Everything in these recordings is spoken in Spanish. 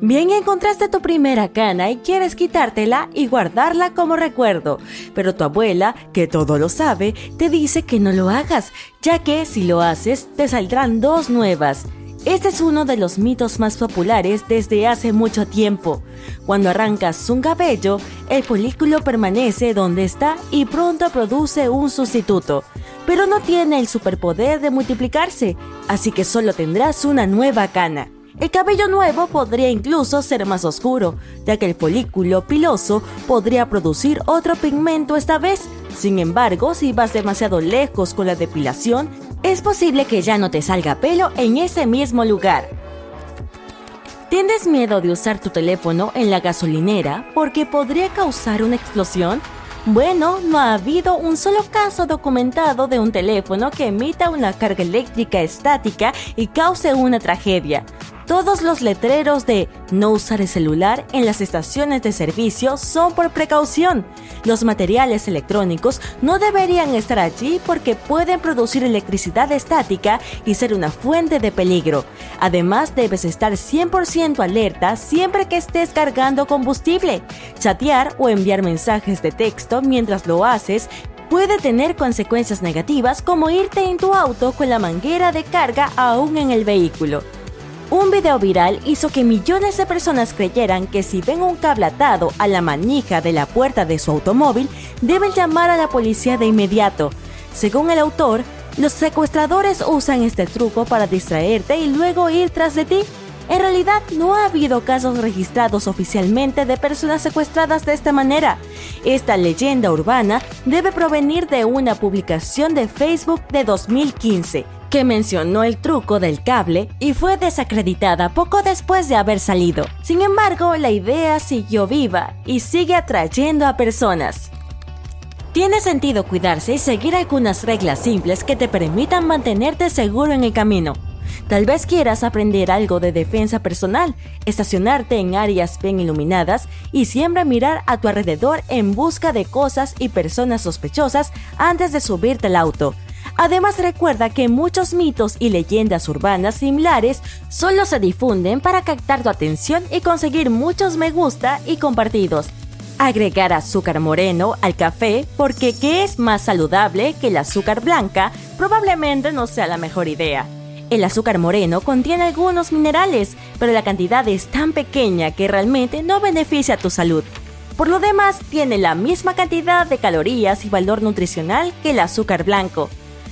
Bien encontraste tu primera cana y quieres quitártela y guardarla como recuerdo, pero tu abuela, que todo lo sabe, te dice que no lo hagas, ya que si lo haces te saldrán dos nuevas. Este es uno de los mitos más populares desde hace mucho tiempo. Cuando arrancas un cabello, el folículo permanece donde está y pronto produce un sustituto, pero no tiene el superpoder de multiplicarse, así que solo tendrás una nueva cana. El cabello nuevo podría incluso ser más oscuro, ya que el folículo piloso podría producir otro pigmento esta vez. Sin embargo, si vas demasiado lejos con la depilación, es posible que ya no te salga pelo en ese mismo lugar. ¿Tienes miedo de usar tu teléfono en la gasolinera porque podría causar una explosión? Bueno, no ha habido un solo caso documentado de un teléfono que emita una carga eléctrica estática y cause una tragedia. Todos los letreros de no usar el celular en las estaciones de servicio son por precaución. Los materiales electrónicos no deberían estar allí porque pueden producir electricidad estática y ser una fuente de peligro. Además, debes estar 100% alerta siempre que estés cargando combustible. Chatear o enviar mensajes de texto mientras lo haces puede tener consecuencias negativas como irte en tu auto con la manguera de carga aún en el vehículo. Un video viral hizo que millones de personas creyeran que si ven un cable atado a la manija de la puerta de su automóvil, deben llamar a la policía de inmediato. Según el autor, los secuestradores usan este truco para distraerte y luego ir tras de ti. En realidad no ha habido casos registrados oficialmente de personas secuestradas de esta manera. Esta leyenda urbana debe provenir de una publicación de Facebook de 2015 que mencionó el truco del cable y fue desacreditada poco después de haber salido. Sin embargo, la idea siguió viva y sigue atrayendo a personas. Tiene sentido cuidarse y seguir algunas reglas simples que te permitan mantenerte seguro en el camino. Tal vez quieras aprender algo de defensa personal, estacionarte en áreas bien iluminadas y siempre mirar a tu alrededor en busca de cosas y personas sospechosas antes de subirte al auto. Además recuerda que muchos mitos y leyendas urbanas similares solo se difunden para captar tu atención y conseguir muchos me gusta y compartidos. Agregar azúcar moreno al café porque ¿qué es más saludable que el azúcar blanca? Probablemente no sea la mejor idea. El azúcar moreno contiene algunos minerales, pero la cantidad es tan pequeña que realmente no beneficia a tu salud. Por lo demás, tiene la misma cantidad de calorías y valor nutricional que el azúcar blanco.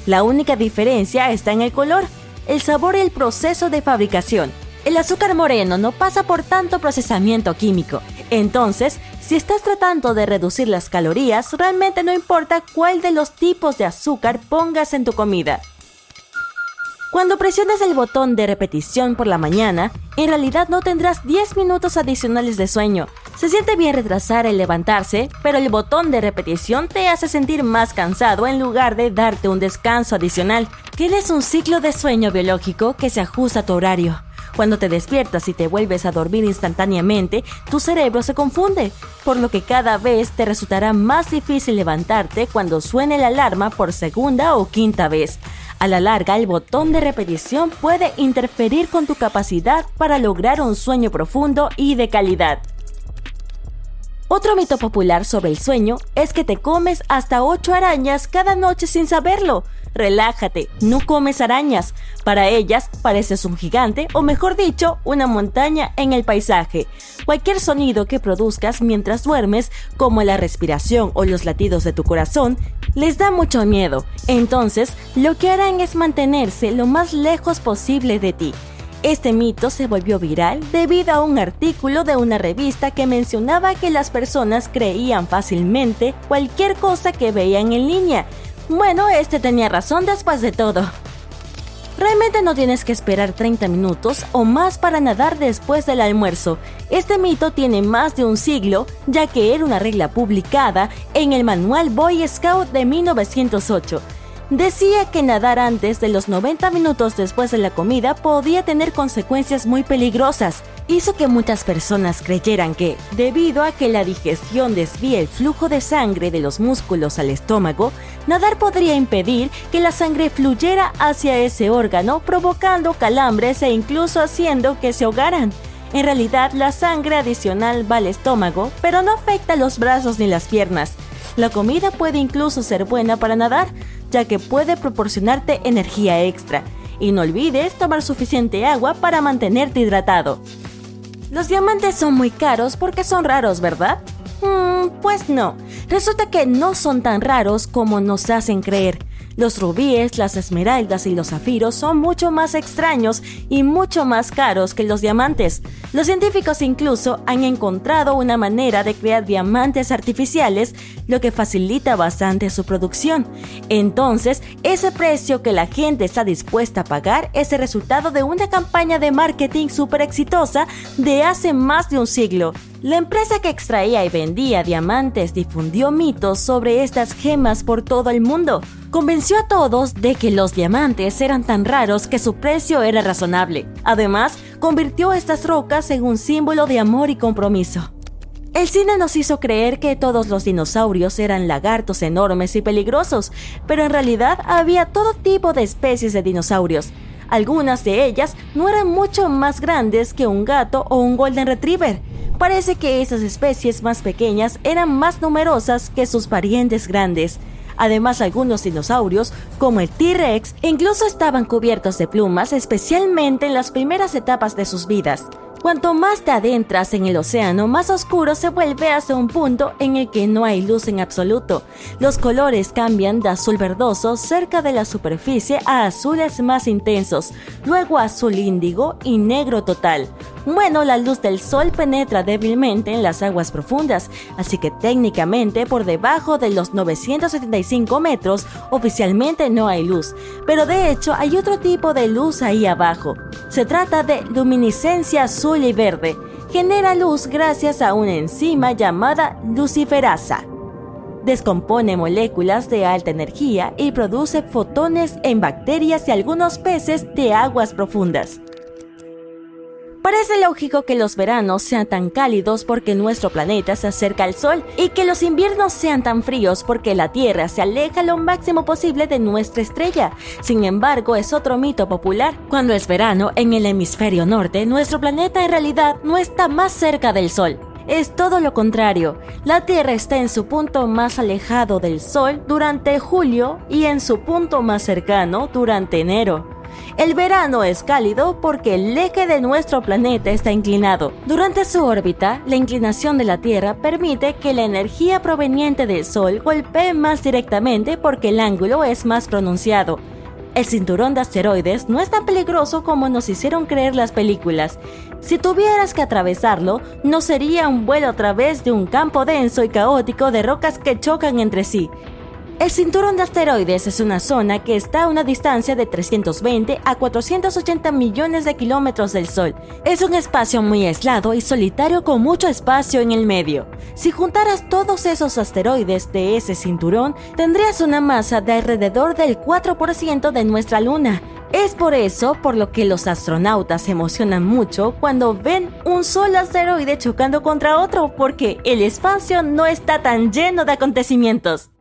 La única diferencia está en el color, el sabor y el proceso de fabricación. El azúcar moreno no pasa por tanto procesamiento químico. Entonces, si estás tratando de reducir las calorías, realmente no importa cuál de los tipos de azúcar pongas en tu comida. Cuando presiones el botón de repetición por la mañana, en realidad no tendrás 10 minutos adicionales de sueño. Se siente bien retrasar el levantarse, pero el botón de repetición te hace sentir más cansado en lugar de darte un descanso adicional. Tienes un ciclo de sueño biológico que se ajusta a tu horario. Cuando te despiertas y te vuelves a dormir instantáneamente, tu cerebro se confunde, por lo que cada vez te resultará más difícil levantarte cuando suene la alarma por segunda o quinta vez. A la larga, el botón de repetición puede interferir con tu capacidad para lograr un sueño profundo y de calidad. Otro mito popular sobre el sueño es que te comes hasta 8 arañas cada noche sin saberlo. Relájate, no comes arañas. Para ellas pareces un gigante o mejor dicho, una montaña en el paisaje. Cualquier sonido que produzcas mientras duermes, como la respiración o los latidos de tu corazón, les da mucho miedo. Entonces, lo que harán es mantenerse lo más lejos posible de ti. Este mito se volvió viral debido a un artículo de una revista que mencionaba que las personas creían fácilmente cualquier cosa que veían en línea, bueno, este tenía razón después de todo. Realmente no tienes que esperar 30 minutos o más para nadar después del almuerzo. Este mito tiene más de un siglo, ya que era una regla publicada en el Manual Boy Scout de 1908 decía que nadar antes de los 90 minutos después de la comida podía tener consecuencias muy peligrosas. Hizo que muchas personas creyeran que, debido a que la digestión desvía el flujo de sangre de los músculos al estómago, nadar podría impedir que la sangre fluyera hacia ese órgano, provocando calambres e incluso haciendo que se ahogaran. En realidad, la sangre adicional va al estómago, pero no afecta los brazos ni las piernas. La comida puede incluso ser buena para nadar, ya que puede proporcionarte energía extra. Y no olvides tomar suficiente agua para mantenerte hidratado. Los diamantes son muy caros porque son raros, ¿verdad? Mm, pues no. Resulta que no son tan raros como nos hacen creer. Los rubíes, las esmeraldas y los zafiros son mucho más extraños y mucho más caros que los diamantes. Los científicos incluso han encontrado una manera de crear diamantes artificiales, lo que facilita bastante su producción. Entonces, ese precio que la gente está dispuesta a pagar es el resultado de una campaña de marketing súper exitosa de hace más de un siglo. La empresa que extraía y vendía diamantes difundió mitos sobre estas gemas por todo el mundo. Convenció a todos de que los diamantes eran tan raros que su precio era razonable. Además, convirtió estas rocas en un símbolo de amor y compromiso. El cine nos hizo creer que todos los dinosaurios eran lagartos enormes y peligrosos, pero en realidad había todo tipo de especies de dinosaurios. Algunas de ellas no eran mucho más grandes que un gato o un golden retriever, Parece que esas especies más pequeñas eran más numerosas que sus parientes grandes. Además, algunos dinosaurios, como el T-Rex, incluso estaban cubiertos de plumas, especialmente en las primeras etapas de sus vidas. Cuanto más te adentras en el océano, más oscuro se vuelve hasta un punto en el que no hay luz en absoluto. Los colores cambian de azul verdoso cerca de la superficie a azules más intensos, luego azul índigo y negro total. Bueno, la luz del sol penetra débilmente en las aguas profundas, así que técnicamente por debajo de los 975 metros oficialmente no hay luz, pero de hecho hay otro tipo de luz ahí abajo. Se trata de luminiscencia y verde. Genera luz gracias a una enzima llamada luciferasa. Descompone moléculas de alta energía y produce fotones en bacterias y algunos peces de aguas profundas. Parece lógico que los veranos sean tan cálidos porque nuestro planeta se acerca al Sol y que los inviernos sean tan fríos porque la Tierra se aleja lo máximo posible de nuestra estrella. Sin embargo, es otro mito popular. Cuando es verano en el hemisferio norte, nuestro planeta en realidad no está más cerca del Sol. Es todo lo contrario. La Tierra está en su punto más alejado del Sol durante julio y en su punto más cercano durante enero. El verano es cálido porque el eje de nuestro planeta está inclinado. Durante su órbita, la inclinación de la Tierra permite que la energía proveniente del Sol golpee más directamente porque el ángulo es más pronunciado. El cinturón de asteroides no es tan peligroso como nos hicieron creer las películas. Si tuvieras que atravesarlo, no sería un vuelo a través de un campo denso y caótico de rocas que chocan entre sí. El cinturón de asteroides es una zona que está a una distancia de 320 a 480 millones de kilómetros del Sol. Es un espacio muy aislado y solitario con mucho espacio en el medio. Si juntaras todos esos asteroides de ese cinturón, tendrías una masa de alrededor del 4% de nuestra Luna. Es por eso por lo que los astronautas se emocionan mucho cuando ven un solo asteroide chocando contra otro, porque el espacio no está tan lleno de acontecimientos.